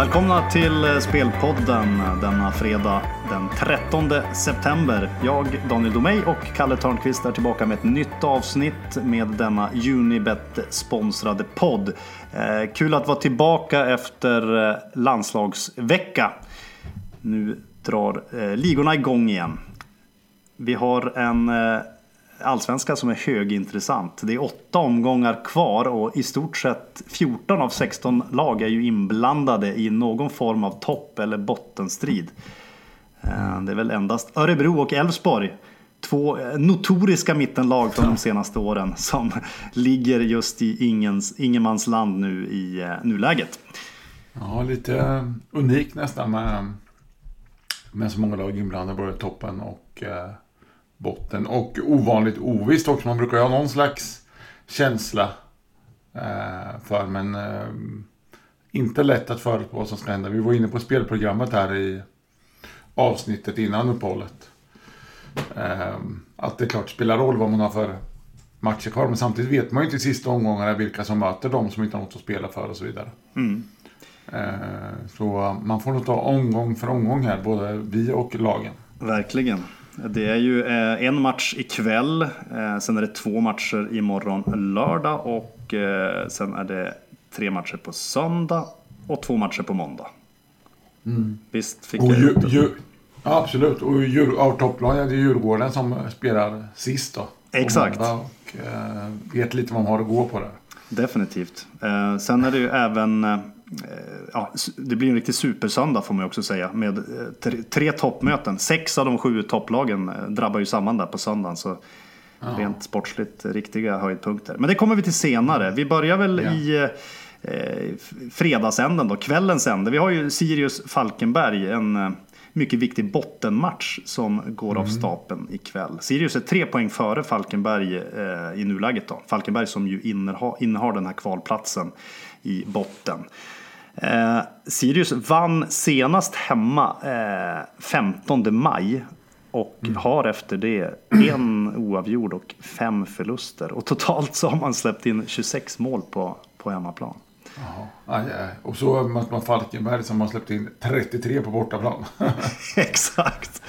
Välkomna till eh, Spelpodden denna fredag den 13 september. Jag, Daniel Domeij och Kalle Törnqvist är tillbaka med ett nytt avsnitt med denna Unibet-sponsrade podd. Eh, kul att vara tillbaka efter eh, landslagsvecka. Nu drar eh, ligorna igång igen. Vi har en eh, allsvenska som är högintressant. Det är åtta omgångar kvar och i stort sett 14 av 16 lag är ju inblandade i någon form av topp eller bottenstrid. Eh, det är väl endast Örebro och Elfsborg, två eh, notoriska mittenlag från de senaste åren, som ligger just i ingens, ingenmansland nu i eh, nuläget. Ja, lite unik nästan med, med så många lag inblandade, både toppen och botten. Och ovanligt ovisst också. Man brukar ju ha någon slags känsla eh, för, men eh, inte lätt att förutspå vad som ska hända. Vi var inne på spelprogrammet här i avsnittet innan uppehållet. Eh, att det klart spelar roll vad man har för matcher kvar, men samtidigt vet man ju inte i sista omgångarna vilka som möter dem som inte har något att spela för och så vidare. Mm. Eh, så man får nog ta omgång för omgång här, både vi och lagen. Verkligen. Det är ju eh, en match ikväll, eh, sen är det två matcher imorgon lördag och eh, sen är det tre matcher på söndag och två matcher på måndag. Mm. Visst fick och jag ju, ju, ja, Absolut, och av topplagen är det Djurgården som spelar sist då. Exakt. Och eh, vet lite vad de har att gå på där. Definitivt. Eh, sen är det ju även ja, det blir en riktig supersöndag får man också säga. Med eh, tre, toppmöten. Sex av de sju topplagen eh, drabbar ju samman där på söndagen. Så ja. rent sportsligt riktiga höjdpunkter. Men det kommer vi till senare. Vi börjar väl ja. i eh, fredagsänden då, kvällens ände. Vi har ju Sirius Falkenberg. En mycket viktig bottenmatch som går mm. av stapeln ikväll. Sirius är tre poäng före Falkenberg eh, i nuläget. Då. Falkenberg som ju innehar, innehar den här kvalplatsen i botten. Eh, Sirius vann senast hemma eh, 15 maj och mm. har efter det en oavgjord och fem förluster. Och totalt så har man släppt in 26 mål på, på hemmaplan. Jaha. Och så möter man Falkenberg som har släppt in 33 på bortaplan. Exakt.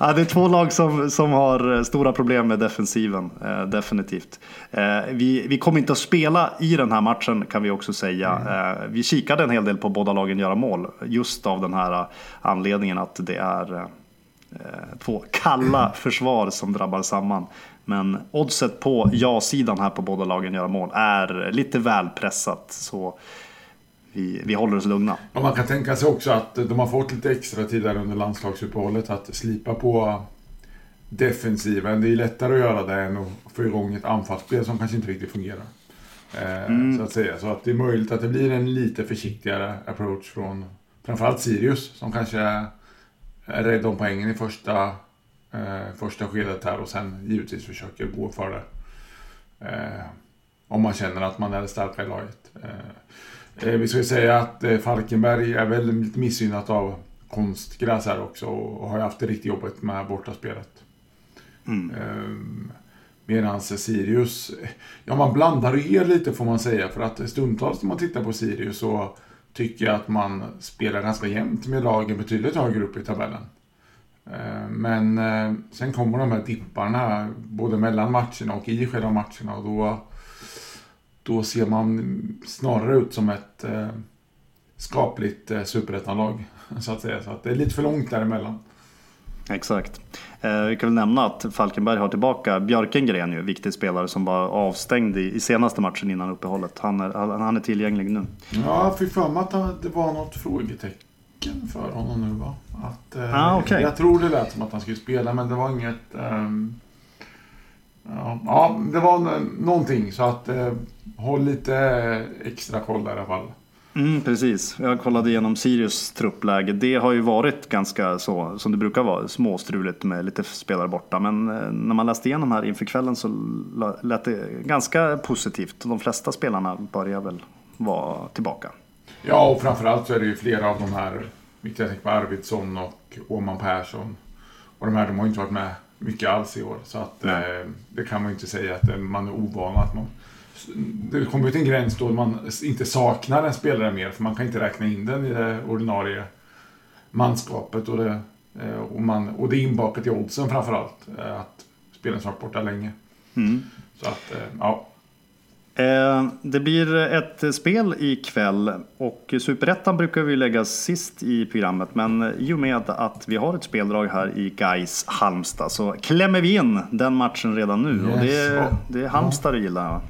Ja, det är två lag som, som har stora problem med defensiven, eh, definitivt. Eh, vi, vi kommer inte att spela i den här matchen kan vi också säga. Mm. Eh, vi kikade en hel del på båda lagen göra mål, just av den här anledningen att det är eh, två kalla försvar som drabbar samman. Men oddset på ja-sidan här på båda lagen göra mål är lite väl pressat. Så vi, vi håller oss lugna. Och man kan tänka sig också att de har fått lite extra tid där under landslagsuppehållet att slipa på defensiven. Det är lättare att göra det än att få igång ett anfallsspel som kanske inte riktigt fungerar. Eh, mm. Så att säga. Så att det är möjligt att det blir en lite försiktigare approach från framförallt Sirius som kanske är rädd om poängen i första eh, första skedet här och sen givetvis försöker gå för det. Eh, om man känner att man är det starka i laget. Eh, vi ska säga att eh, Falkenberg är väldigt missgynnat av konstgräs här också och har haft det riktigt jobbigt med bortaspelet. Mm. Eh, Medan Sirius, ja man blandar ger lite får man säga för att stundtals när man tittar på Sirius så tycker jag att man spelar ganska jämnt med lagen betydligt högre upp i tabellen. Eh, men eh, sen kommer de här dipparna både mellan matcherna och i själva matcherna och då, då ser man snarare ut som ett eh, skapligt superettanlag. Så att säga. Så att det är lite för långt däremellan. Exakt. vi kan väl nämna att Falkenberg har tillbaka Björkengren, ju, viktig spelare som var avstängd i, i senaste matchen innan uppehållet. Han är, han är tillgänglig nu. Ja, jag fick för mig att det var något frågetecken tecken för honom nu va? Att, eh, ah, okay. Jag tror det lät som att han skulle spela men det var inget... Eh, ja, ja, det var någonting så att eh, håll lite extra koll där i alla fall. Mm, precis, jag kollade igenom Sirius truppläge. Det har ju varit ganska så som det brukar vara, småstruligt med lite spelare borta. Men eh, när man läste igenom här inför kvällen så lät det ganska positivt. De flesta spelarna börjar väl vara tillbaka. Ja, och framförallt så är det ju flera av de här, jag tänker på Arvidsson och Åman Persson. Och de här, de har inte varit med mycket alls i år. Så att eh, det kan man ju inte säga att man är ovan att man det kommer till en gräns då man inte saknar en spelare mer för man kan inte räkna in den i det ordinarie manskapet och det, eh, och man, och det är inbakat i oddsen framförallt. Eh, att spelaren varit borta länge. Mm. Så att, ja. Det blir ett spel ikväll och Superettan brukar vi lägga sist i programmet men i och med att vi har ett speldrag här i Gais Halmstad så klämmer vi in den matchen redan nu yes. och det, är, det är Halmstad du gillar.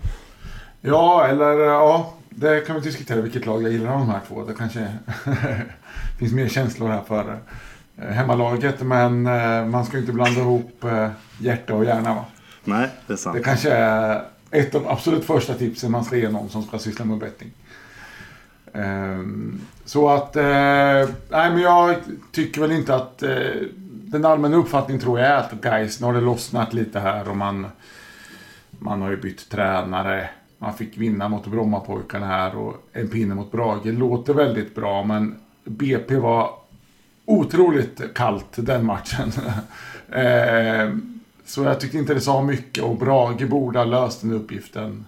Ja, eller ja, det kan vi diskutera vilket lag jag gillar av de här två. Det kanske finns mer känslor här för eh, hemmalaget. Men eh, man ska inte blanda ihop eh, hjärta och hjärna va? Nej, det är sant. Det kanske är ett av de absolut första tipsen man ska ge någon som ska syssla med betting. Ehm, så att, nej men jag tycker väl inte att, den allmänna uppfattningen tror jag är att guys, nu har det lossnat lite här och man, man har ju bytt tränare. Man fick vinna mot Brommapojkarna här och en pinne mot Brage. Låter väldigt bra men BP var otroligt kallt den matchen. eh, så jag tyckte inte det sa mycket och Brage borde ha löst den uppgiften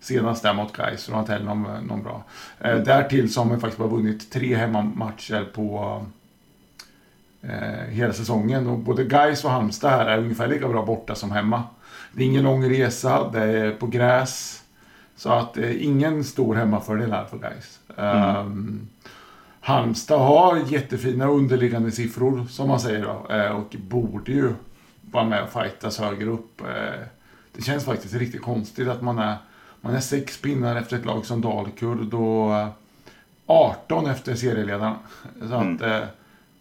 senast där mot Gais. Så det inte heller någon, någon bra. Eh, därtill så har man faktiskt bara vunnit tre hemmamatcher på eh, hela säsongen. Och både Gais och Halmstad här är ungefär lika bra borta som hemma. Det är ingen lång resa, det är på gräs. Så att eh, ingen stor hemmafördel här för guys. Mm. Um, Halmstad har jättefina underliggande siffror som man säger då, eh, och borde ju vara med och fightas högre upp. Eh, det känns faktiskt riktigt konstigt att man är, man är sex pinnar efter ett lag som Dalkurd och 18 efter serieledarna. Så att, mm.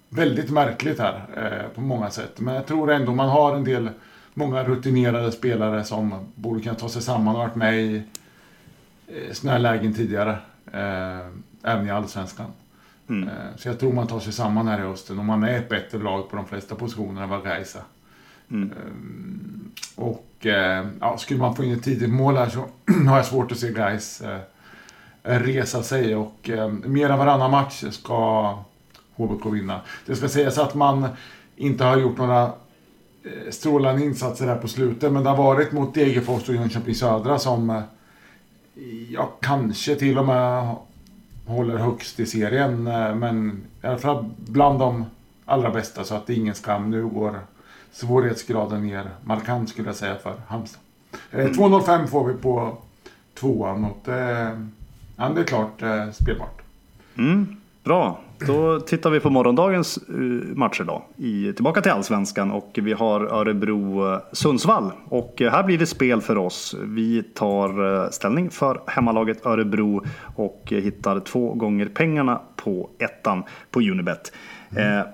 väldigt märkligt här på många sätt. Men jag tror ändå man har en del, många rutinerade spelare som borde kunna ta sig samman och varit med i sådana här lägen tidigare. Eh, även i Allsvenskan. Mm. Eh, så jag tror man tar sig samman här i hösten och man är ett bättre lag på de flesta positioner än vad Gaisa. Mm. Och ja, skulle man få in ett tidigt mål här så har jag svårt att se Gais resa sig och mer än varannan match ska HBK vinna. Det ska sägas att man inte har gjort några strålande insatser här på slutet men det har varit mot Degerfors och Jönköping Södra som ja, kanske till och med håller högst i serien. Eh, men i alla fall bland de allra bästa så att det är ingen skam. Nu går svårighetsgraden ner markant skulle jag säga för Halmstad. Eh, mm. 2.05 får vi på tvåan och det, ja, det är klart eh, spelbart. Mm. Bra, då tittar vi på morgondagens eh, matcher då. I, tillbaka till Allsvenskan och vi har Örebro-Sundsvall. Eh, och eh, här blir det spel för oss. Vi tar ställning för hemmalaget Örebro och hittar två gånger pengarna på ettan på Unibet. Mm.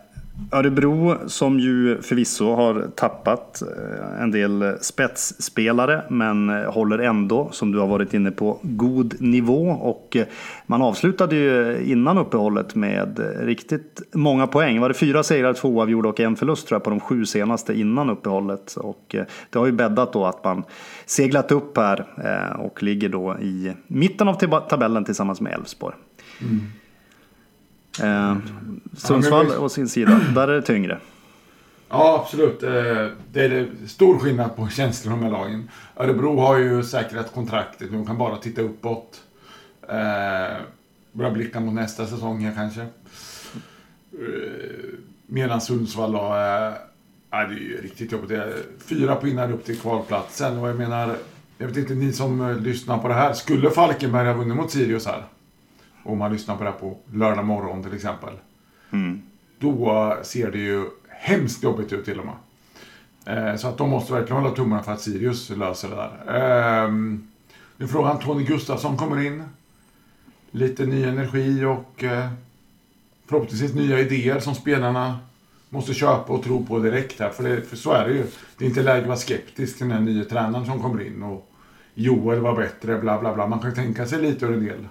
Örebro som ju förvisso har tappat eh, en del spetsspelare men eh, håller ändå, som du har varit inne på, god nivå. Och eh, man avslutade ju innan uppehållet med riktigt många poäng. Var det fyra segrar, två oavgjorda och en förlust tror jag på de sju senaste innan uppehållet. Och det har ju bäddat då att man seglat upp här och ligger då i mitten av tabellen tillsammans med Elfsborg. Mm. Eh, Sundsvall å sin sida, där är det tyngre. Ja, absolut. Eh, det är stor skillnad på känslor de här lagen. Örebro har ju säkrat kontraktet. De kan bara titta uppåt. Eh, börja blicka mot nästa säsong här kanske. Eh, medan Sundsvall då, eh, det är ju riktigt jobbigt. Det är fyra pinnar upp till kvalplatsen. Och jag menar, jag vet inte, ni som lyssnar på det här. Skulle Falkenberg ha vunnit mot Sirius här? Om man lyssnar på det här på lördag morgon till exempel. Mm. Då ser det ju hemskt jobbigt ut till och med. Eh, så att de måste verkligen hålla tummarna för att Sirius löser det där. Eh, nu frågan Tony Gustafsson kommer in. Lite ny energi och eh, förhoppningsvis nya idéer som spelarna måste köpa och tro på direkt här. För, det, för så är det ju. Det är inte läge att vara skeptisk till den nya tränaren som kommer in. Och Joel var bättre, bla bla bla. Man kan tänka sig lite ur en del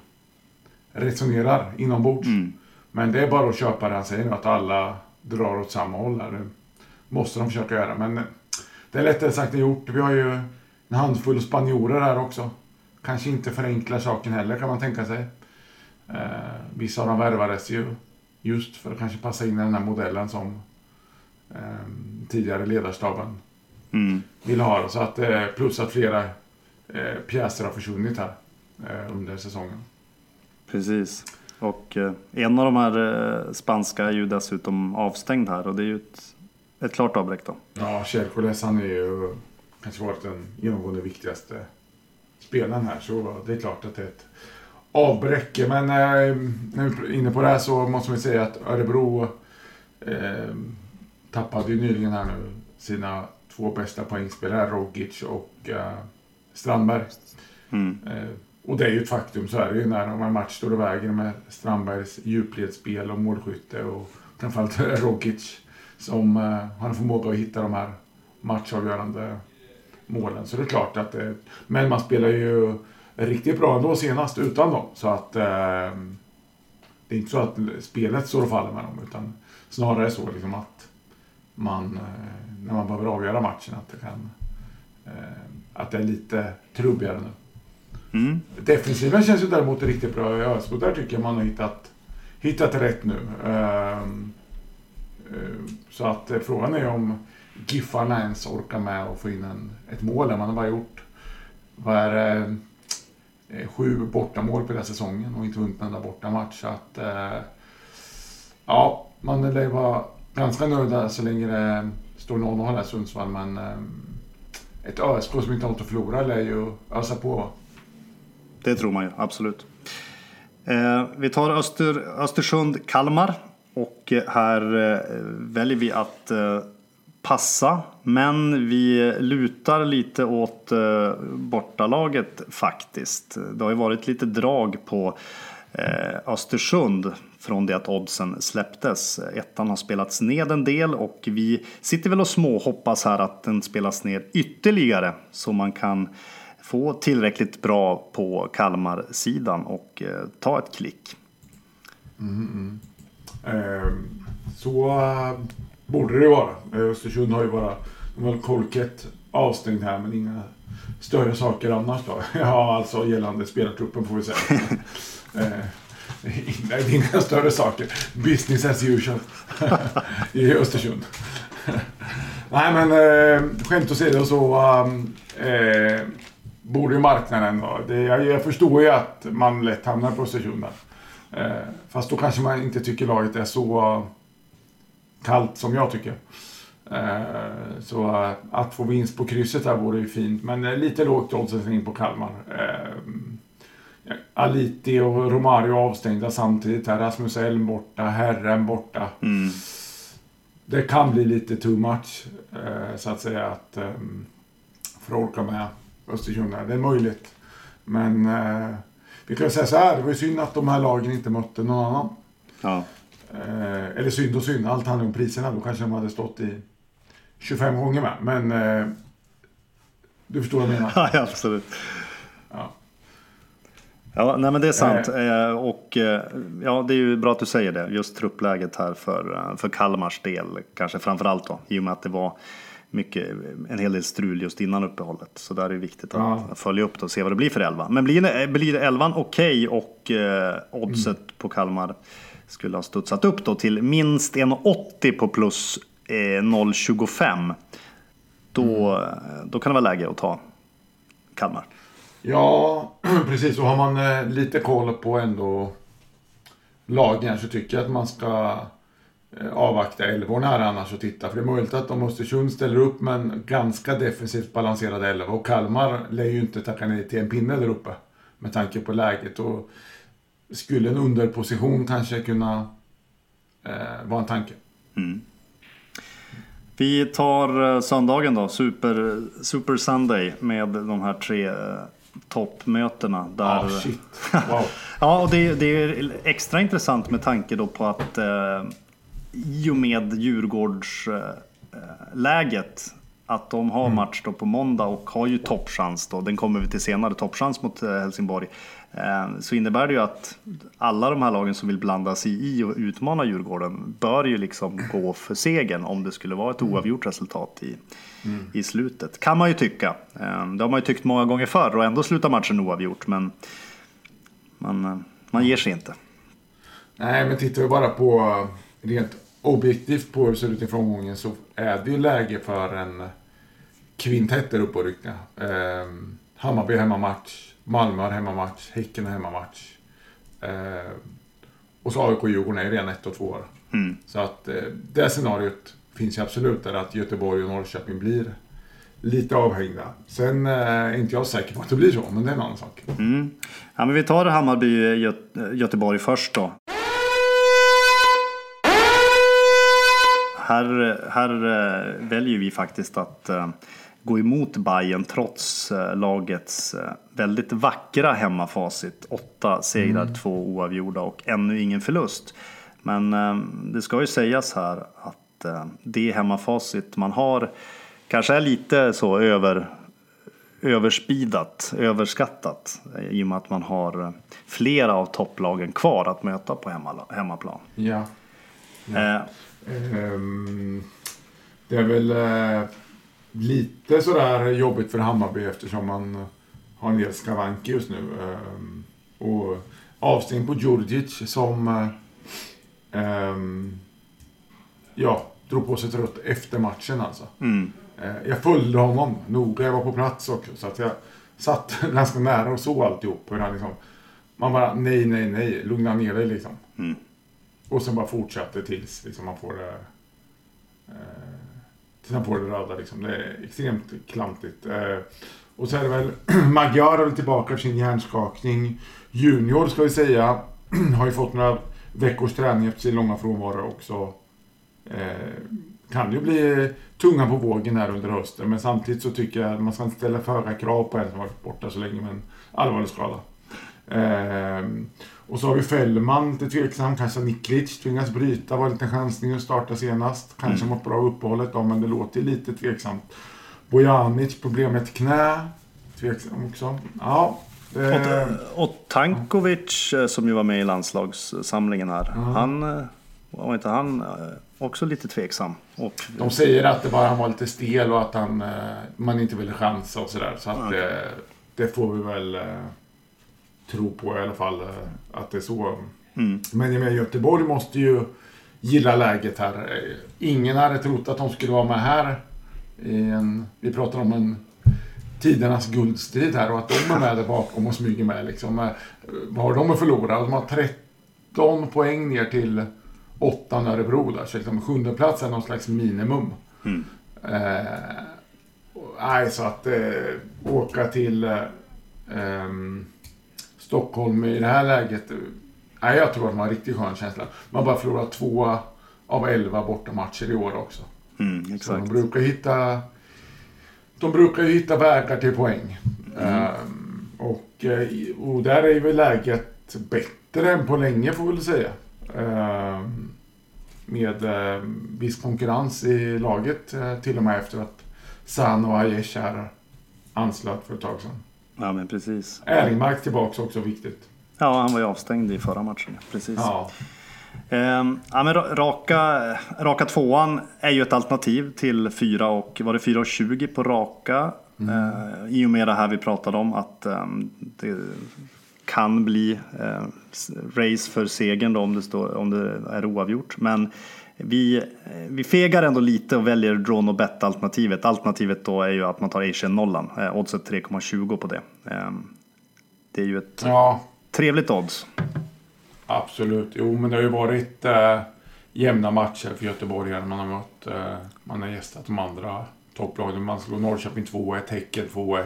resonerar inombords. Mm. Men det är bara att köpa det han säger nu, att alla drar åt samma håll. Här. Det måste de försöka göra. Men det är lättare sagt än gjort. Vi har ju en handfull spanjorer här också. Kanske inte förenklar saken heller kan man tänka sig. Eh, vissa av dem värvades ju just för att kanske passa in i den här modellen som eh, tidigare ledarstaben mm. vill ha. Så att, eh, plus att flera eh, pjäser har försvunnit här eh, under säsongen. Precis. Och eh, en av de här eh, spanska är ju dessutom avstängd här och det är ju ett, ett klart avbräck då. Ja, Kjellkoles han är ju kanske varit den genomgående viktigaste spelaren här. Så det är klart att det är ett avbräck. Men eh, när vi är inne på det här så måste vi säga att Örebro eh, tappade ju nyligen här nu sina två bästa poängspelare, Rogic och eh, Strandberg. Mm. Och det är ju ett faktum, så är det ju när en match står och väger med Strandbergs djupledsspel och målskytte och framförallt Rogic som eh, har en förmåga att hitta de här matchavgörande målen. Så det är klart att det, Men man spelar ju riktigt bra ändå senast utan dem. Så att eh, det är inte så att spelet står och faller med dem utan snarare så liksom att man eh, när man behöver avgöra matchen att det kan eh, att det är lite trubbigare nu. Mm. Defensiven känns ju däremot riktigt bra i ÖSK. Där tycker jag man har hittat, hittat rätt nu. Um, eh, så att eh, frågan är om Giffarna ens orkar med att få in en, ett mål. Man har bara gjort vad är det, eh, sju bortamål på den här säsongen och inte vunnit en enda bortamatch. Så att, uh, ja, man lär vara ganska nöjda så länge det står 0-0 här i Sundsvall. Men um, ett ÖSK som inte har något att förlora lär ju ösa på. Det tror man ju, absolut. Eh, vi tar Öster, Östersund, Kalmar. Och eh, här eh, väljer vi att eh, passa. Men vi lutar lite åt eh, bortalaget faktiskt. Det har ju varit lite drag på eh, Östersund från det att oddsen släpptes. Ettan har spelats ned en del och vi sitter väl och småhoppas här att den spelas ner ytterligare så man kan få tillräckligt bra på Kalmar-sidan och eh, ta ett klick. Eh, så eh, borde det vara. Eh, Östersund har ju bara, de har Kolket avstängd här men inga större saker annars då. Ja, alltså gällande spelartruppen får vi säga. eh, det är inga större saker. Business as usual i Östersund. nej men eh, skämt åsido så eh, borde marknaden då. Det, jag, jag förstår ju att man lätt hamnar på där. Eh, fast då kanske man inte tycker laget är så kallt som jag tycker. Eh, så att få vinst på krysset här vore ju fint. Men eh, lite lågt oddsen in på Kalmar. Eh, Aliti och Romario avstängda samtidigt. Här Rasmus Elm borta, Herren borta. Mm. Det kan bli lite too much, eh, så att säga, att eh, för att orka med Östersund. Det är möjligt. Men eh, vi kan säga så här, det var ju synd att de här lagen inte mötte någon annan. Ja. Eh, eller synd och synd, allt handlar om priserna. Då kanske de hade stått i 25 gånger med. Men eh, du förstår vad jag menar. ja, absolut. Ja. Ja, nej men det är sant. Eh, och eh, ja, det är ju bra att du säger det. Just truppläget här för, eh, för Kalmars del. Kanske framförallt då. I och med att det var mycket, en hel del strul just innan uppehållet. Så där är det viktigt att Ja. följa upp det och se vad det blir för elva. Men blir, det- blir elvan okej och eh, oddset på Kalmar skulle ha studsat upp då till minst 1,80 på plus eh, 0,25. Då, då kan det vara läge att ta Kalmar. Ja, precis. Och har man eh, lite koll på ändå lagen så tycker jag att man ska eh, avvakta elvorna här annars och titta. För det är möjligt att om Östersund ställer upp med en ganska defensivt balanserad elva och Kalmar lär ju inte tacka nej till en pinne där uppe med tanke på läget. Och skulle en underposition kanske kunna eh, vara en tanke. Vi tar eh, söndagen då, Super, Super Sunday med de här tre eh, toppmötena. Där, Ah, shit. Wow. ja, och det, det är extra intressant med tanke då på att eh, i och med Djurgårdsläget läget, att de har match då på måndag och har ju toppchans då, den kommer vi till senare, toppchans mot eh, Helsingborg. Eh, Så innebär det ju att alla de här lagen som vill blanda sig i och utmana Djurgården bör ju liksom gå för segern om det skulle vara ett oavgjort resultat i, i slutet. Kan man ju tycka. Eh, Det har man ju tyckt många gånger förr och ändå slutar matchen oavgjort men man, man ger sig inte. Nej, men tittar vi bara på rent objektivt på hur det ser ut inför omgången så är det ju läge för en kvintett där uppe och rycka. Ehm, Hammarby hemmamatch. Malmö har hemmamatch. Häcken har hemmamatch. Eh, och så AIK och Djurgården är redan ett och två år. Mm. Så att eh, det scenariot finns ju absolut där att Göteborg och Norrköping blir lite avhängda. Sen eh, är inte jag säker på att det blir så, men det är en annan sak. Mm. Ja, men vi tar Hammarby Gö- Göteborg först då. Här, här eh, väljer vi faktiskt att eh, gå emot Bayern trots eh, lagets väldigt vackra hemmafacit. Åtta segrar, två oavgjorda och ännu ingen förlust. Men det ska ju sägas här att det hemmafacit man har kanske är lite så över, överspidat, överskattat i och med att man har flera av topplagen kvar att möta på hemma, hemmaplan. Ja. Eh, Ehm, det är väl eh, lite sådär jobbigt för Hammarby eftersom man har en del skavanker just nu. Ehm, och avstängning på Djurdjic som eh, ehm, ja, drog på sig ett rött efter matchen alltså. mm, Eh, jag följde honom noga, jag var på plats också. Så att jag satt ganska nära och såg alltihop. Hur han liksom, man bara nej, nej, nej, lugna ner dig liksom. mm, och sen bara fortsatte tills liksom, man får det... Eh, tills man får det röda liksom. Det är extremt klantigt. Eh, och så är det väl Magyar är väl tillbaka för sin hjärnskakning. Junior ska vi säga har ju fått några veckors träning efter sin långa frånvaro också. Eh, kan ju bli tunga på vågen här under hösten. Men samtidigt så tycker jag att man ska inte ställa för höga krav på en som varit borta så länge med en allvarlig skada. Eh, och så har vi Fällman, lite tveksam. Kanske Niklic tvingas bryta, var en liten chansning att starta senast. Kanske Mm. mått bra uppehållet då, men det låter lite tveksamt. Bojanic, problem med ett knä. Tveksam också. Ja. Det, och, och Tankovic eh, som ju var med i landslagssamlingen här. Ja. Han eh, var inte han eh, också lite tveksam? Och, de säger att det bara han var lite stel och att han, eh, man inte ville chansa och sådär. Så att Okej. eh, det får vi väl eh, tro på i alla fall. eh, Att det är så. mm, Men jag menar, Göteborg måste ju gilla läget här. Ingen hade trott att de skulle vara med här. I en, vi pratar om en tidernas guldstrid här och att de är med där bakom och smyger med. Liksom. Eh, Vad har de att förlora? De har 13 poäng ner till åttan Örebro där. Så liksom, sjunde plats är någon slags minimum. mm, Eh, nej, så att eh, åka till eh, ehm, Stockholm i det här läget. Nej, jag tror att man har riktigt skön känsla. Man bara förlorat två av elva bortamatcher i år också. mm, Så de exakt. brukar hitta de brukar ju hitta vägar till poäng. Ehm, och, eh, och där är väl läget bättre än på länge får vi väl säga. Ehm, med eh, viss konkurrens i laget eh, till och med efter att San och Aiesh här anslöt för ett tag sedan. Ja, men precis. Erlingmark tillbaka också viktigt. Ja, han var ju avstängd i förra matchen. Precis. Ja. Ehm, ja, men ra- raka, raka tvåan är ju ett alternativ till fyra och var det 4 och 20 på raka. Eh, I och med det här vi pratade om att ehm, det kan bli s- race för segern då om det, står, om det är oavgjort. Men vi, eh, vi fegar ändå lite och väljer draw och bet alternativet. Alternativet då är ju att man tar Asian nollan. Eh, oddset 3,20 på det. Ehm, det är ju ett ja, trevligt odds. Absolut. Jo, men det har ju varit eh, jämna matcher för göteborgare. Man har mött, eh, man har gästat de andra topplagen. Man slår Norrköping 2-1, Häcken 2-1.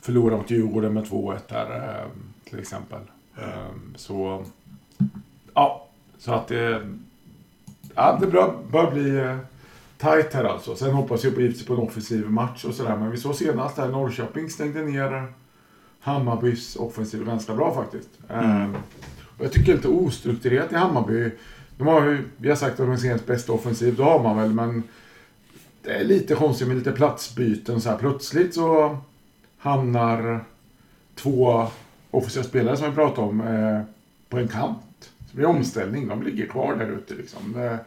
Förlorar mot Djurgården med 2-1 där eh, till exempel. Eh, så, ja, så att det, ja, det bör, bör bli eh, tajt här alltså. Sen hoppas jag på, givetvis på en offensiv match och sådär. Men vi såg senast där Norrköping stängde ner Hammarbys offensiv ganska bra faktiskt. Mm. Eh, och jag tycker det är lite ostrukturerat i Hammarby. De har ju, vi har sagt att de är seriens bästa offensiv, det har man väl, men det är lite konstigt med lite platsbyten så här. Plötsligt så hamnar två offensiva spelare som vi pratade om eh, på en kant. Så det blir omställning, de ligger kvar där ute liksom. Det,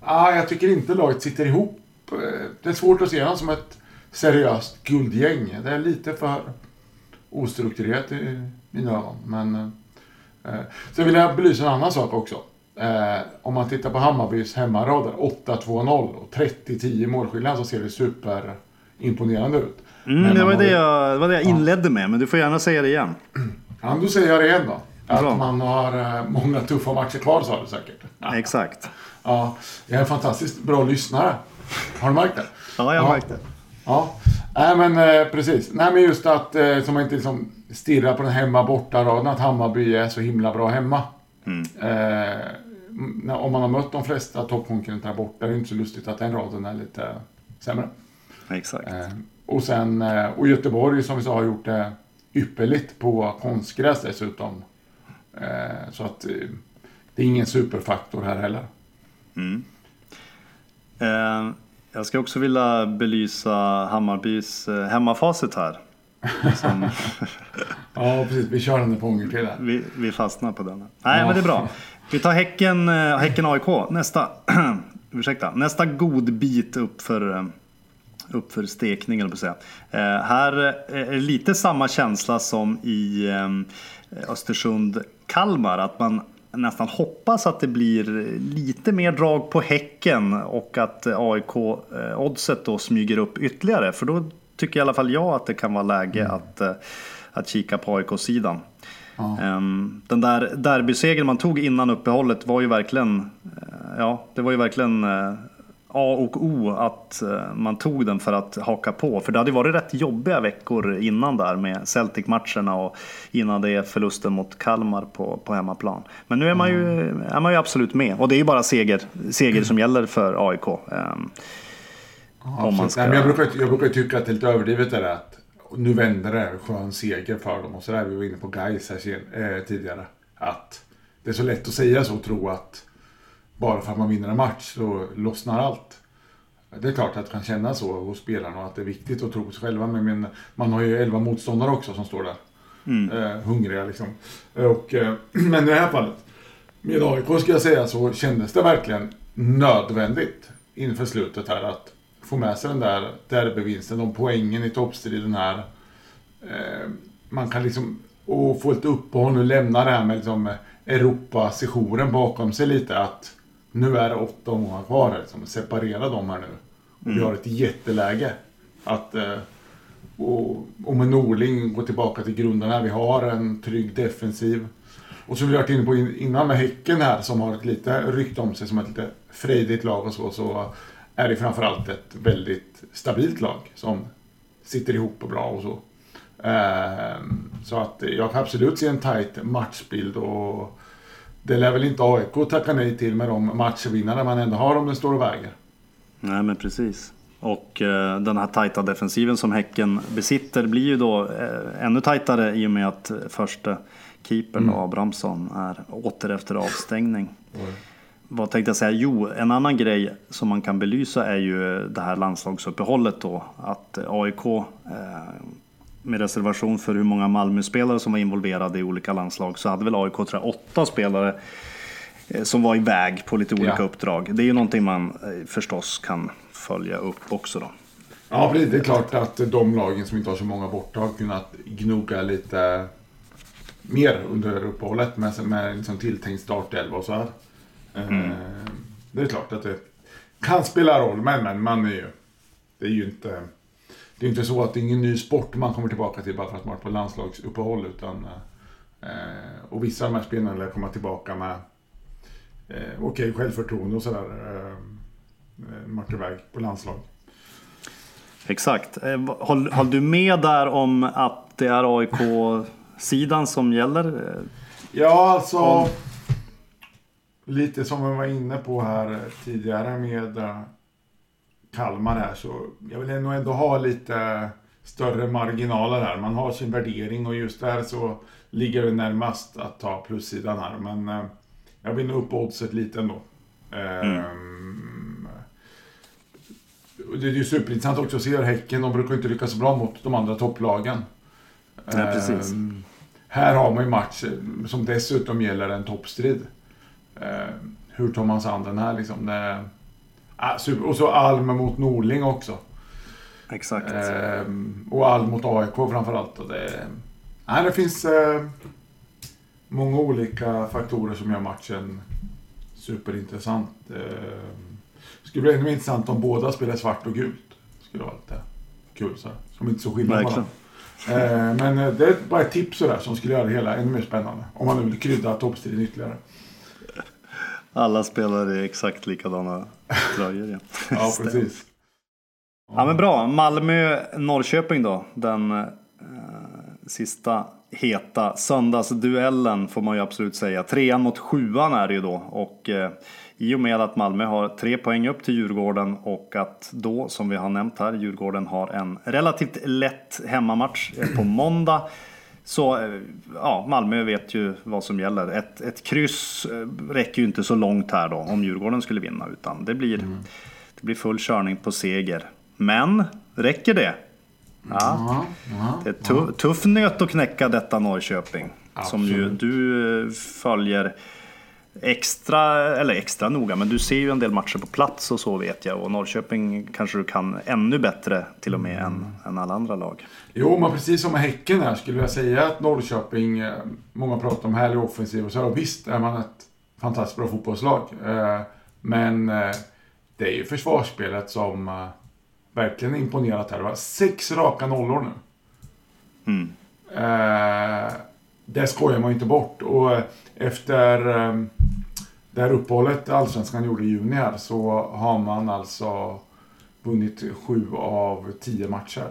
ah, jag tycker inte laget sitter ihop. Eh, Det är svårt att se dem som ett seriöst guldgäng. Det är lite för ostrukturerat i mina ögon. Men, eh, sen vill jag belysa en annan sak också. Eh, om man tittar på Hammarbys hemmarad där, 8-2-0 och 30-10 målskillnad så ser det super imponerande ut. Mm, det, var det, jag, det var det jag inledde med, men du får gärna säga det igen. Ja, då säger jag det igen då. Att Bra. man har eh, många tuffa matcher kvar sa du säkert. Exakt. Ja, jag är en fantastiskt bra lyssnare. Har du märkt det? Ja, jag Ja. märkte. Ja, nej men eh, precis. Nej men just att eh, som man inte liksom stirrar på den hemma borta raden att Hammarby är så himla bra hemma. Mm. Eh, m- när, om man har mött de flesta toppkonkurrenterna borta är det inte så lustigt att den raden är lite sämre. Exakt. Eh, och sen, eh, och Göteborg som vi sa har gjort det ypperligt på konstgräs dessutom. Eh, så att eh, det är ingen superfaktor här heller. Mm. Eh, jag ska också vilja belysa Hammarbys eh, hemmafacit här. Som Ja, precis. Vi kör den på gånger till här. vi, vi fastnar på den. Nej, Ja. men det är bra. Vi tar Häcken, häcken AIK. Nästa, ursäkta, nästa god bit upp för, upp för stekning, eller på att säga. Eh, här är lite samma känsla som i eh, Östersund-Kalmar. Att man nästan hoppas att det blir lite mer drag på Häcken och att AIK-oddset då smyger upp ytterligare. För då tycker i alla fall jag att det kan vara läge att, eh, att kika på AIK-sidan. Ja. Ehm, Den där derbysegern man tog innan uppehållet var ju verkligen, eh, ja, det var ju verkligen eh, A och O att eh, man tog den för att haka på. För det hade varit rätt jobbiga veckor innan där med Celtic-matcherna och innan det är förlusten mot Kalmar på, på hemmaplan. Men nu är man, ju, är man ju absolut med och det är ju bara seger, seger som gäller för AIK. Ehm, Ja, Om man ska- Nej, men jag, brukar, jag brukar tycka att det är lite överdrivet där att nu vänder det, skön seger för dem och sådär. Vi var inne på Gais här sen, eh, tidigare. Att det är så lätt att säga så och tro att bara för att man vinner en match så lossnar allt. Det är klart att det kan kännas så hos spelarna och att det är viktigt att tro på sig själva. Men, man har ju 11 motståndare också som står där. Eh, hungriga liksom. Och, eh, men i det här fallet, med AIK ska jag säga så kändes det verkligen nödvändigt inför slutet här att få med sig den där derbyvinsten, de poängen i toppstriden här. Eh, man kan liksom, och få lite uppehåll nu, lämna det här med liksom Europasessionen bakom sig lite att nu är det åtta omgångar kvar här, liksom, separera dem här nu. Och vi har ett jätteläge att eh, och, och med Norling gå tillbaka till grunderna. Vi har en trygg defensiv. Och som vi har varit inne på in- innan med Häcken här som har ett lite rykte om sig som ett lite frejdigt lag och så. Så är det framförallt ett väldigt stabilt lag som sitter ihop och bra och så. Ehm, så att jag kan absolut se en tight matchbild och det lär väl inte AIK tacka nej till med de matchvinnare man ändå har om det står och väger. Nej men precis. Och eh, den här tajta defensiven som Häcken besitter blir ju då eh, ännu tajtare i och med att första keepern Mm. Abrahamsson är åter efter avstängning. Vad tänkte jag säga? Jo, en annan grej som man kan belysa är ju det här landslagsuppehållet då. Att AIK eh, med reservation för hur många Malmö-spelare som var involverade i olika landslag så hade väl AIK tror jag åtta spelare eh, som var iväg på lite olika Ja. uppdrag. Det är ju någonting man eh, förstås kan följa upp också då. Ja. Det är klart att de lagen som inte har så många borta har kunnat gnugga lite mer under uppehållet med, med en liksom tilltänkt startelva och så här. Eh, Det är klart att det kan spela roll, men, men man är ju... Det är ju inte... Det är inte så att det är ingen ny sport man kommer tillbaka till bara för att man är på landslagsuppehåll. Utan, eh, och vissa av de här spelarna lär komma tillbaka med eh, okej självförtroende och sådär. Eh, Martin iväg på landslag. Exakt. Eh, Håll, håll du med där om att det är AIK-sidan som gäller? Ja, alltså. Lite som vi var inne på här tidigare med Kalmar här så jag vill nog ändå ha lite större marginaler här. Man har sin värdering och just där så ligger det närmast att ta plussidan här. Men eh, jag vill nog upp oddset lite ändå. Ehm, och det är ju superintressant också att se hur Häcken, de brukar inte lyckas så bra mot de andra topplagen. Nej, precis. Ehm, här har man ju match som dessutom gäller en toppstrid. Eh, hur tar man sig an den här liksom? Det, ah, super. Och så Alm mot Norling också. Exakt. Eh, och Alm mot AIK framförallt. Och det, nej, det finns eh, många olika faktorer som gör matchen superintressant. Eh, skulle bli ännu mer intressant om båda spelar svart och gult. Skulle vara lite kul. Så, som inte så skillnad mellan. Eh, men eh, det är bara ett tips sådär som skulle göra det hela ännu mer spännande. Om man nu vill krydda toppstriden ytterligare. Alla spelar i exakt likadana tröjor. Ja, ja precis. Ja men bra. Malmö-Norrköping då. Den eh, sista heta söndagsduellen får man ju absolut säga. Trean mot sjuan är det ju då. Och eh, i och med att Malmö har tre poäng upp till Djurgården och att då, som vi har nämnt här, Djurgården har en relativt lätt hemmamatch eh, på måndag. Så eh, ja, Malmö vet ju vad som gäller. Ett, ett kryss eh, räcker ju inte så långt här då om Djurgården skulle vinna. Utan det blir, mm. det blir full körning på seger. Men räcker det? Ja. Det är tuff, tuff nöt att knäcka detta Norrköping. Absolut. Som ju du följer extra, eller extra noga, men du ser ju en del matcher på plats och så vet jag. Och Norrköping kanske du kan ännu bättre till och med mm. än, än alla andra lag. Jo, men precis som med Häcken här skulle jag säga att Norrköping, eh, många pratar om härlig offensiv och så. Och visst är man ett fantastiskt bra fotbollslag. Eh, men eh, det är ju försvarsspelet som verkligen imponerat här. Det var sex raka nollor nu. Mm. Det skojar man ju inte bort. Och efter det här uppehållet Allsvenskan gjorde i juni här så har man alltså vunnit sju av tio matcher.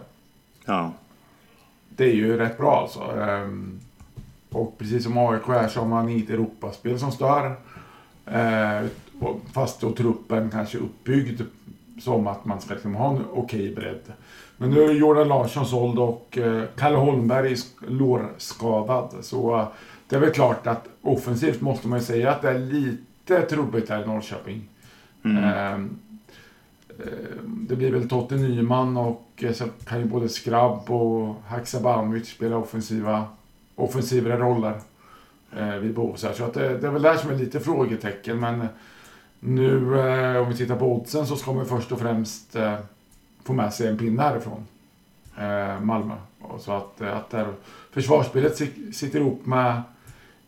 Ja. Det är ju rätt bra alltså. Ehm, och precis som AIK här så har man inget Europaspel som stör. Ehm, fast då truppen kanske är uppbyggd som att man ska liksom ha en okej bredd. Men nu är Jordan Larsson såld och eh, Kalle Holmberg är lårskadad. Så eh, det är väl klart att offensivt måste man ju säga att det är lite trubbigt här i Norrköping. Mm. Ehm, det blir väl Totte Nyman och eh, så kan ju både Skrabb och Haksabanovic spela offensiva, offensivare roller eh, vid behov. Så, att det, det, är väl där som är lite frågetecken. Men nu eh, om vi tittar på oddsen så ska man först och främst eh, få med sig en pinne härifrån eh, Malmö. Och så att, att där försvarsspelet sitter ihop med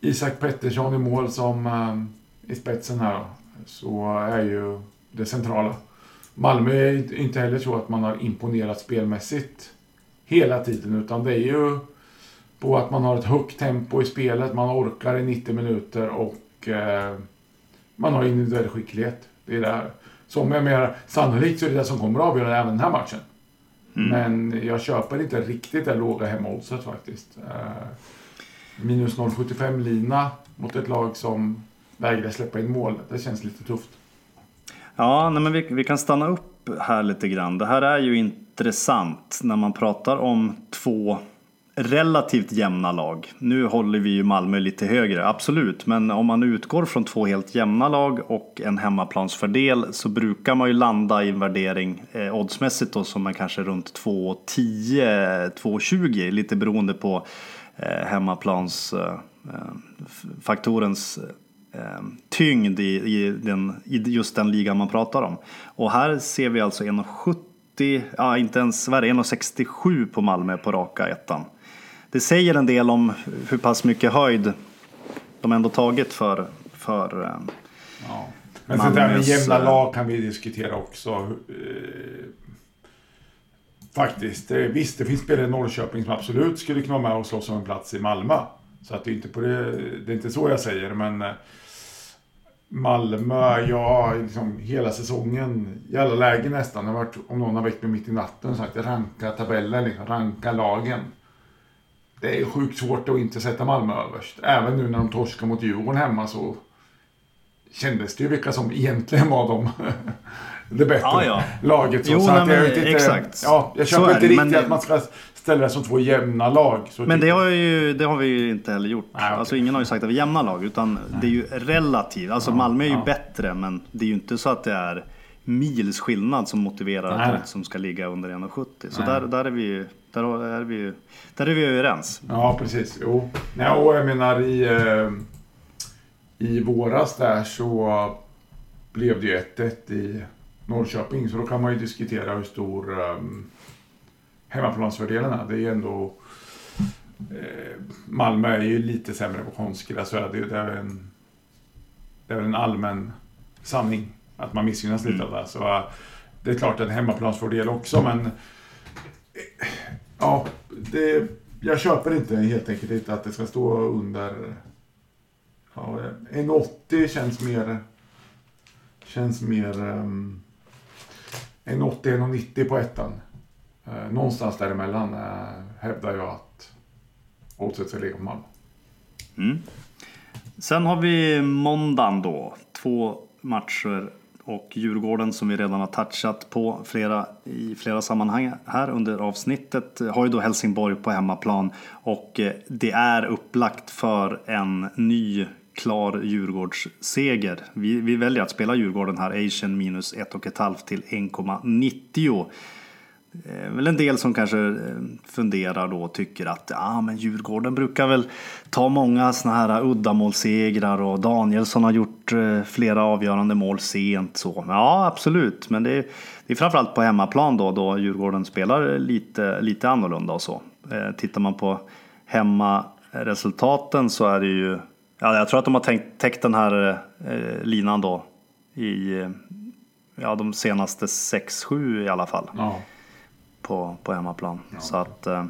Isak Pettersson i mål som eh, i spetsen här så är ju det centrala. Malmö är inte heller så att man har imponerat spelmässigt hela tiden utan det är ju på att man har ett högt tempo i spelet, man orkar i 90 minuter och eh, man har individuell skicklighet. Det är det här. Som jag menar, sannolikt så är det det som kommer att avgöra även den här matchen. Mm. Men jag köper inte riktigt det låga hemmaoddset faktiskt. Eh, minus 0,75 lina mot ett lag som vägrar släppa in mål. Det känns lite tufft. Ja, nej, men vi, vi kan stanna upp här lite grann. Det här är ju intressant när man pratar om två relativt jämna lag. Nu håller vi ju Malmö lite högre, absolut. Men om man utgår från två helt jämna lag och en hemmaplansfördel så brukar man ju landa i en värdering eh, oddsmässigt då som är kanske runt 2,10-2,20 lite beroende på eh, hemmaplansfaktorens eh, eh, tyngd i, i, den, i just den ligan man pratar om. Och här ser vi alltså 1,70, ja inte ens värre, 1,67 på Malmö på raka ettan. Det säger en del om hur pass mycket höjd de ändå tagit för, för eh, ja. Men det där med jämna eh, lag kan vi diskutera också. Eh, faktiskt, visst det finns spelare i Norrköping som absolut skulle kunna vara med och slåss om en plats i Malmö. Så att det, är inte på det, det är inte så jag säger, men Malmö, ja, liksom hela säsongen, i alla lägen nästan. Har varit, om någon har väckt mig mitt i natten, sagt ranka tabellen, liksom, ranka lagen. Det är sjukt svårt att inte sätta Malmö överst. Även nu när de torskar mot Djurgården hemma så kändes det ju vilka som egentligen var de det bättre ja, ja. laget. Så, jo, så nej, jag inte, exakt. Ja, jag köper inte riktigt men... att man ska ställa det som två jämna lag. men det har, ju, det har vi ju inte heller gjort. Nej, okay. Alltså ingen har ju sagt att vi är jämna lag. Utan nej. det är ju relativt. Alltså ja, Malmö är ju bättre men det är ju inte så att det är mils skillnad som motiverar nej. att som ska ligga under 1,70. Så där, där är vi där är vi, där är vi överens. Ja, precis. Jo. Ja, och jag menar i, eh, i våras där så blev det ju 1-1 i Norrköping. Så då kan man ju diskutera hur stor um, hemmaplansfördelen är. Det är ju ändå... Eh, Malmö är ju lite sämre på konstgräs. Så är det, det, är en, det är en allmän sanning att man missgynnas lite mm. av det. Så uh, det är klart en hemmaplansfördel också, men ja, det, jag köper inte helt enkelt inte att det ska stå under... Ja, 1,80 känns mer... Känns mer... Um, 1,80-1,90 på ettan. Eh, någonstans däremellan eh, hävdar jag att oddset ska ligga på Malmö. Mm. Sen har vi måndagen då. Två matcher och Djurgården som vi redan har touchat på flera, i flera sammanhang här under avsnittet har ju då Helsingborg på hemmaplan och eh, det är upplagt för en ny klar Djurgårdsseger. Vi, vi väljer att spela Djurgården här, Asian minus 1,5 till 1,90. Eh, väl en del som kanske eh, funderar då och tycker att ah, men Djurgården brukar väl ta många såna här uddamålssegrar och Danielsson har gjort eh, flera avgörande mål sent. Så. Ja, absolut, men det är, det är framförallt på hemmaplan då, då Djurgården spelar lite, lite annorlunda och så. Tittar man på hemmaresultaten så är det ju, ja, jag tror att de har tänkt, täckt den här linan då i ja, de senaste 6-7 i alla fall. Ja på, på hemmaplan. Ja. Så att eh,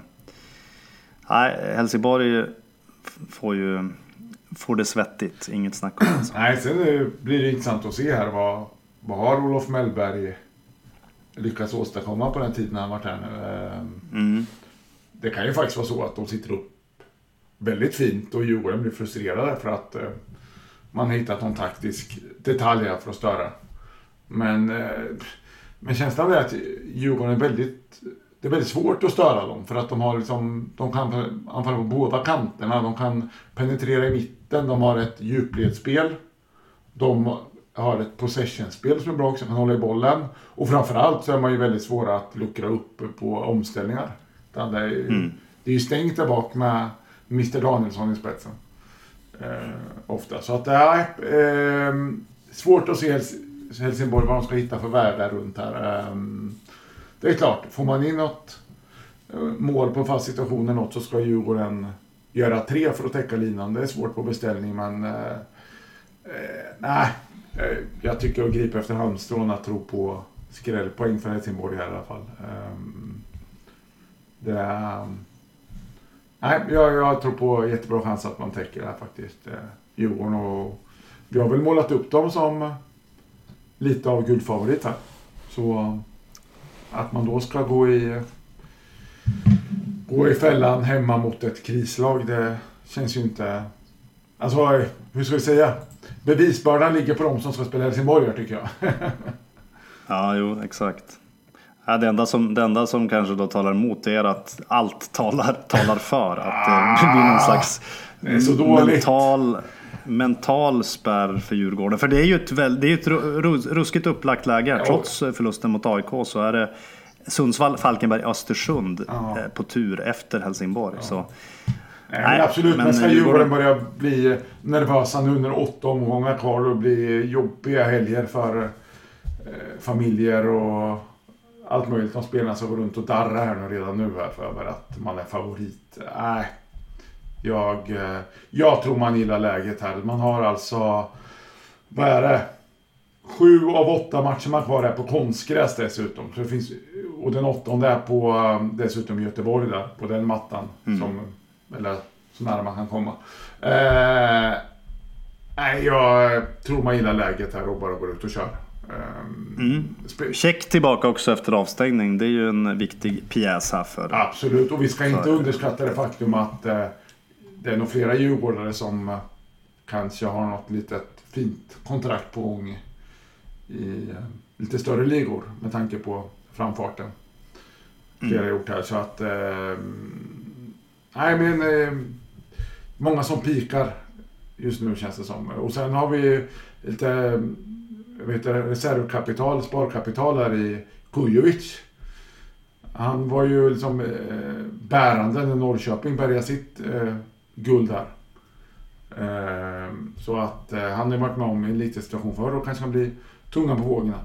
nej, Helsingborg får ju får det svettigt, inget snack om det. Nej, sen blir det intressant att se här vad, vad har Olof Mellberg lyckats åstadkomma på den tiden han varit här nu. Eh, mm. Det kan ju faktiskt vara så att de sitter upp väldigt fint och Djurgården blir frustrerade för att eh, man har hittat någon taktisk detalj här för att störa. Men men känslan är att Djurgården är väldigt... Det är väldigt svårt att störa dem för att de har liksom... De kan anfalla på båda kanterna. De kan penetrera i mitten. De har ett djupledsspel. De har ett possessionspel som är bra också, kan hålla i bollen. Och framförallt så är man ju väldigt svåra att luckra upp på omställningar. Det är, mm. det är ju stängt där bak med Mr Danielsson i spetsen. Eh, ofta. Så att det är eh, svårt att se Helsingborg vad de ska hitta för världar runt här. Ehm, det är klart, får man in något eh, mål på fast situation eller något så ska Djurgården göra tre för att täcka linan. Det är svårt på beställning men eh, eh nej, eh, jag tycker att gripa efter halmstrån att tro på skrällpoäng för Helsingborg här i alla fall. Ehm, det är, nej, jag, jag tror på jättebra chans att man täcker det här faktiskt. Djurgården och vi har väl målat upp dem som lite av guldfavorit här. Så att man då ska gå i, gå i fällan hemma mot ett krislag, det känns ju inte... Alltså, hur ska vi säga? Bevisbördan ligger på de som ska spela Helsingborg tycker jag. ja, jo, exakt. Ja, det, enda som, det enda som kanske då talar emot är att allt talar, talar för. Att det blir någon slags mental mental spärr för Djurgården. För det är ju ett, väl, det är ett ruskigt upplagt läge. Ja. Trots förlusten mot AIK så är det Sundsvall, Falkenberg, Östersund ja. Eh, på tur efter Helsingborg. Ja. Så, Nej, absolut, men ska Djurgården börja bli nervösa nu när åtta omgångar kvar och bli jobbiga helger för eh, familjer och allt möjligt. De spelarna som går runt och darrar här nu redan nu här för att man är favorit. Nej, jag, eh, jag tror man gillar läget här. Man har alltså, vad är det? Sju av åtta matcher man kvar är på konstgräs dessutom. Så det finns, och den åttonde är på eh, dessutom Göteborg där, på den mattan. Mm. Som, eller så nära man kan komma. Eh, nej, jag tror man gillar läget här och bara går ut och kör. Mm. Check tillbaka också efter avstängning. Det är ju en viktig pjäs här för... Absolut, och vi ska inte underskatta det faktum att eh, det är nog flera djurgårdare som eh, kanske har något litet fint kontrakt på gång i eh, lite större ligor med tanke på framfarten. Flera mm. gjort här så att... Eh, nej men... Eh, många som pikar just nu känns det som. Och sen har vi lite vet reservkapital, sparkapital här i Kujovic. Han var ju liksom eh, bärande när Norrköping bärgade sitt eh, guld här. Ehm, så att eh, han har varit med om en liten situation förr och kanske kan bli tunga på vågorna.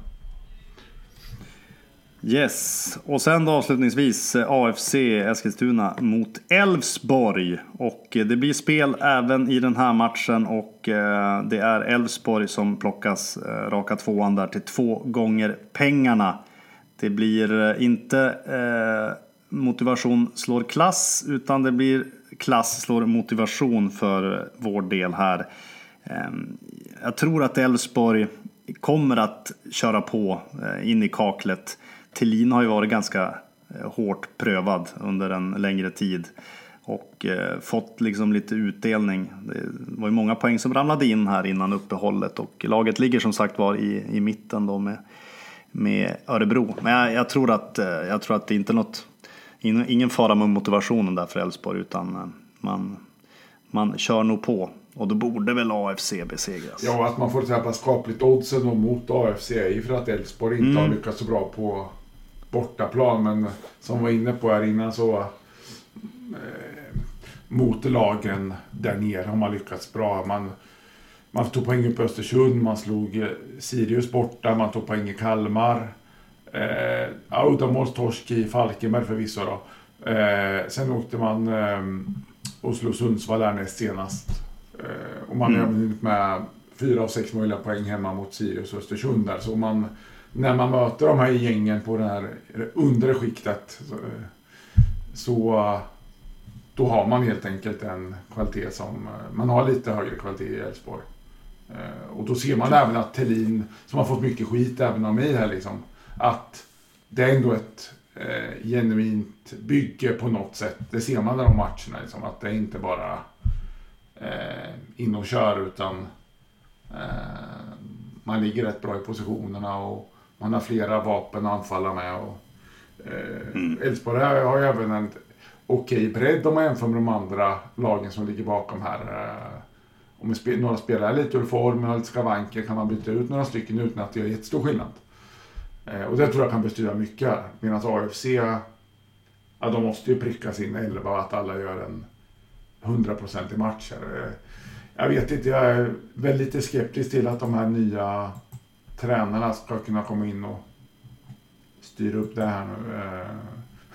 Yes, och sen då avslutningsvis eh, AFC Eskilstuna mot Elfsborg. Och eh, det blir spel även i den här matchen och det är Elfsborg som plockas raka tvåan där till två gånger pengarna. Det blir inte motivation slår klass utan det blir klass slår motivation för vår del här. Ehm, jag tror att Elfsborg kommer att köra på eh, in i kaklet. Tillin har ju varit ganska eh, hårt prövad under en längre tid och eh, fått liksom lite utdelning. Det var ju många poäng som ramlade in här innan uppehållet och laget ligger som sagt var i, i mitten då med, med Örebro. Men jag, jag, tror att, jag tror att det inte är något, ingen fara med motivationen där för Elfsborg utan man, man kör nog på och då borde väl AFC besegras? Ja, att man får träffa skapligt oddsen mot AFC är ju för att Elfsborg inte mm. har lyckats så bra på bortaplan. Men som var inne på här innan så eh, mot lagen där nere har man lyckats bra. Man, man tog poäng på Östersund, man slog eh, Sirius borta, man tog poäng i Kalmar. Eh, Uddamålstorsk i Falkenberg förvisso då. Eh, sen åkte man eh, och slog Sundsvall där näst senast. Eh, och man har mm. med fyra av sex möjliga poäng hemma mot Sirius och Östersund där. Så man, när man möter de här gängen på det här undre skiktet så, så då har man helt enkelt en kvalitet som, man har lite högre kvalitet i Elfsborg. Eh, och då ser man även att Tellin, som har fått mycket skit även av mig här liksom, att det är ändå ett eh, genuint bygge på något sätt. Det ser man i de matcherna, liksom, att det är inte bara eh, in och kör utan eh, man ligger rätt bra i positionerna och man har flera vapen att anfalla med. Och, eh, mm. Elfsborg har, ju även en okej okay bredd om man jämför med de andra lagen som ligger bakom här. Eh, om några spelare är lite ur form, har lite skavanker, kan man byta ut några stycken utan att det gör jättestor skillnad. Eh, och det tror jag kan bestyra mycket. Medan AFC, ja, de måste ju pricka sin elva, att alla gör en 100% i matcher. Jag vet inte, jag är väl lite skeptisk till att de här nya tränarna ska kunna komma in och styra upp det här nu. Eh,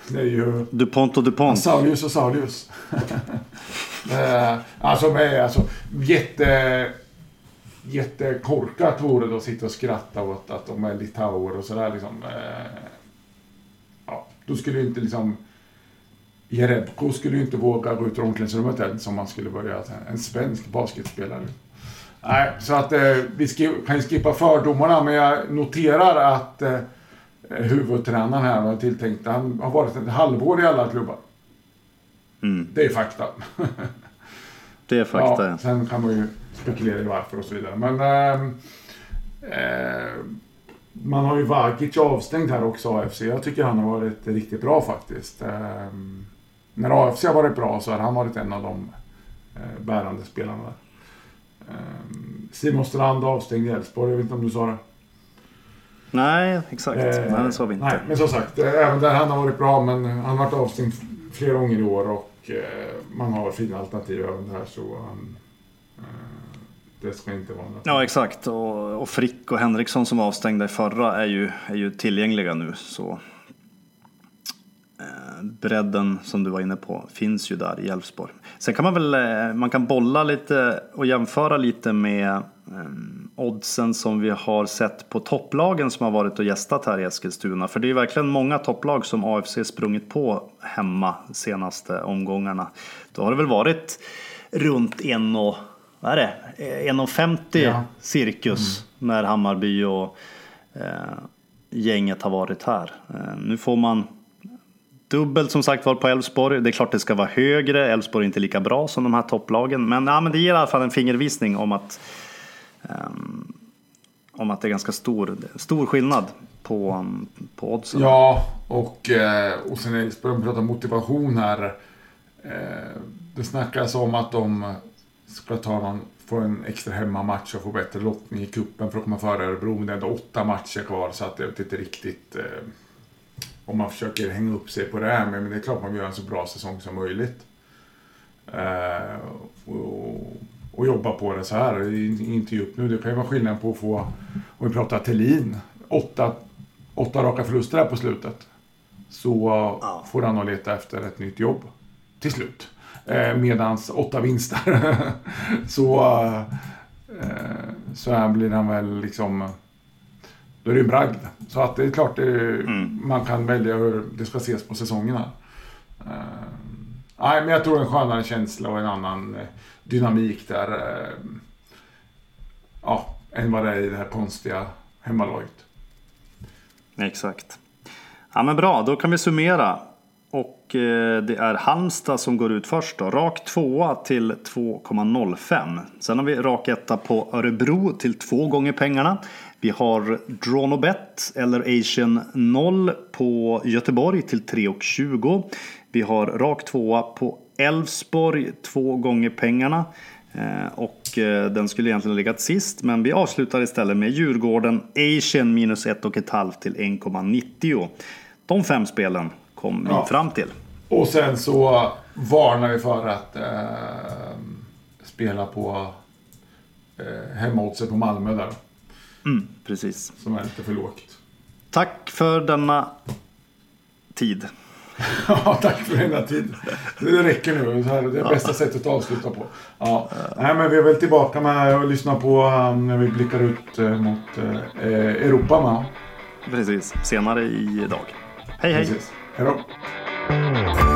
det är ju... DuPont och DuPont. Saulius och Saulius. Eh, alltså, med, alltså jätte... Jättekorkat vore det att sitta och skratta åt att de är litauer och sådär liksom. Eh, ja, då skulle inte liksom Jerebko skulle ju inte våga gå ut ur omklädningsrummet än som man skulle börja. En svensk basketspelare. Nej, så att eh, vi kan ju skippa fördomarna, men jag noterar att eh, huvudtränaren här var tilltänkt, han har varit ett halvår i alla klubbar. Mm. Det är fakta. det är fakta, ja. Sen kan man ju spekulera i varför och så vidare. Men eh, man har ju Vagic avstängd här också, AFC. Jag tycker han har varit riktigt bra faktiskt. Eh, när AFC har varit bra så har han varit en av de eh, bärande spelarna där. Eh, Simon Strand avstängd i Elfsborg, jag vet inte om du sa det? Nej, exakt. Eh, nej, det sa vi inte. Nej, men som sagt, eh, även där han har varit bra, men han har varit avstängd flera gånger i år och eh, man har fina alternativ även där. Så, um, det ska inte vara något. Ja, exakt. Och, och Frick och Henriksson som var avstängda i förra är ju, är ju tillgängliga nu. Så eh, bredden som du var inne på finns ju där i Elfsborg. Sen kan man väl eh, man kan bolla lite och jämföra lite med eh, oddsen som vi har sett på topplagen som har varit och gästat här i Eskilstuna. För det är verkligen många topplag som AFC sprungit på hemma senaste omgångarna. Då har det väl varit runt en och vad är det? 1,50 ja. cirkus mm. när Hammarby och eh, gänget har varit här. Eh, nu får man Dubbelt som sagt var på Elfsborg. Det är klart det ska vara högre. Elfsborg är inte lika bra som de här topplagen. Men, ja, men det ger i alla fall en fingervisning om att, um, om att det är ganska stor, stor skillnad på, på oddsen. Ja, och, eh, och sen om vi pratar motivation här. Eh, det snackas om att de ska ta någon, få en extra hemmamatch och få bättre lottning i kuppen för att komma före Örebro. Men det är ändå åtta matcher kvar så att jag vet inte riktigt eh, om man försöker hänga upp sig på det här. Men det är klart man vill göra en så bra säsong som möjligt. Eh, och, och, jobba på det så här. Inte upp nu. Det kan ju vara skillnad på att få, om vi pratar Tellin, åtta, åtta raka förluster här på slutet. Så får han nog leta efter ett nytt jobb till slut. Eh, medans åtta vinster. så, eh, så här blir han väl liksom då är det en bragd. Så att det är klart det, mm. man kan välja hur det ska ses på säsongerna. nej, men jag tror en skönare känsla och en annan dynamik där. ja, än vad det är i det här konstiga hemmalaget. Exakt. Ja men bra, då kan vi summera. Och eh, det är Halmstad som går ut först då. Rak tvåa till 2,05. Sen har vi rak etta på Örebro till två gånger pengarna. Vi har Dronobet eller Asian 0 på Göteborg till 3,20. Vi har rak tvåa på Elfsborg två gånger pengarna. Eh, och eh, den skulle egentligen legat sist, men vi avslutar istället med Djurgården Asian minus 1,5 till 1,90. De fem spelen kom ja. vi fram till. Och sen så varnar vi för att eh, spela på eh, hemoddset på Malmö där. Mm, precis. Som är lite för lågt. Tack för denna tid. ja, tack för denna tid. Det räcker nu. Det är det bästa sättet att avsluta på. Ja. Nej, men vi är väl tillbaka med att lyssna på um, när vi blickar ut uh, mot uh, Europa. Med. Precis, senare idag. Hej hej! Precis. Hej då!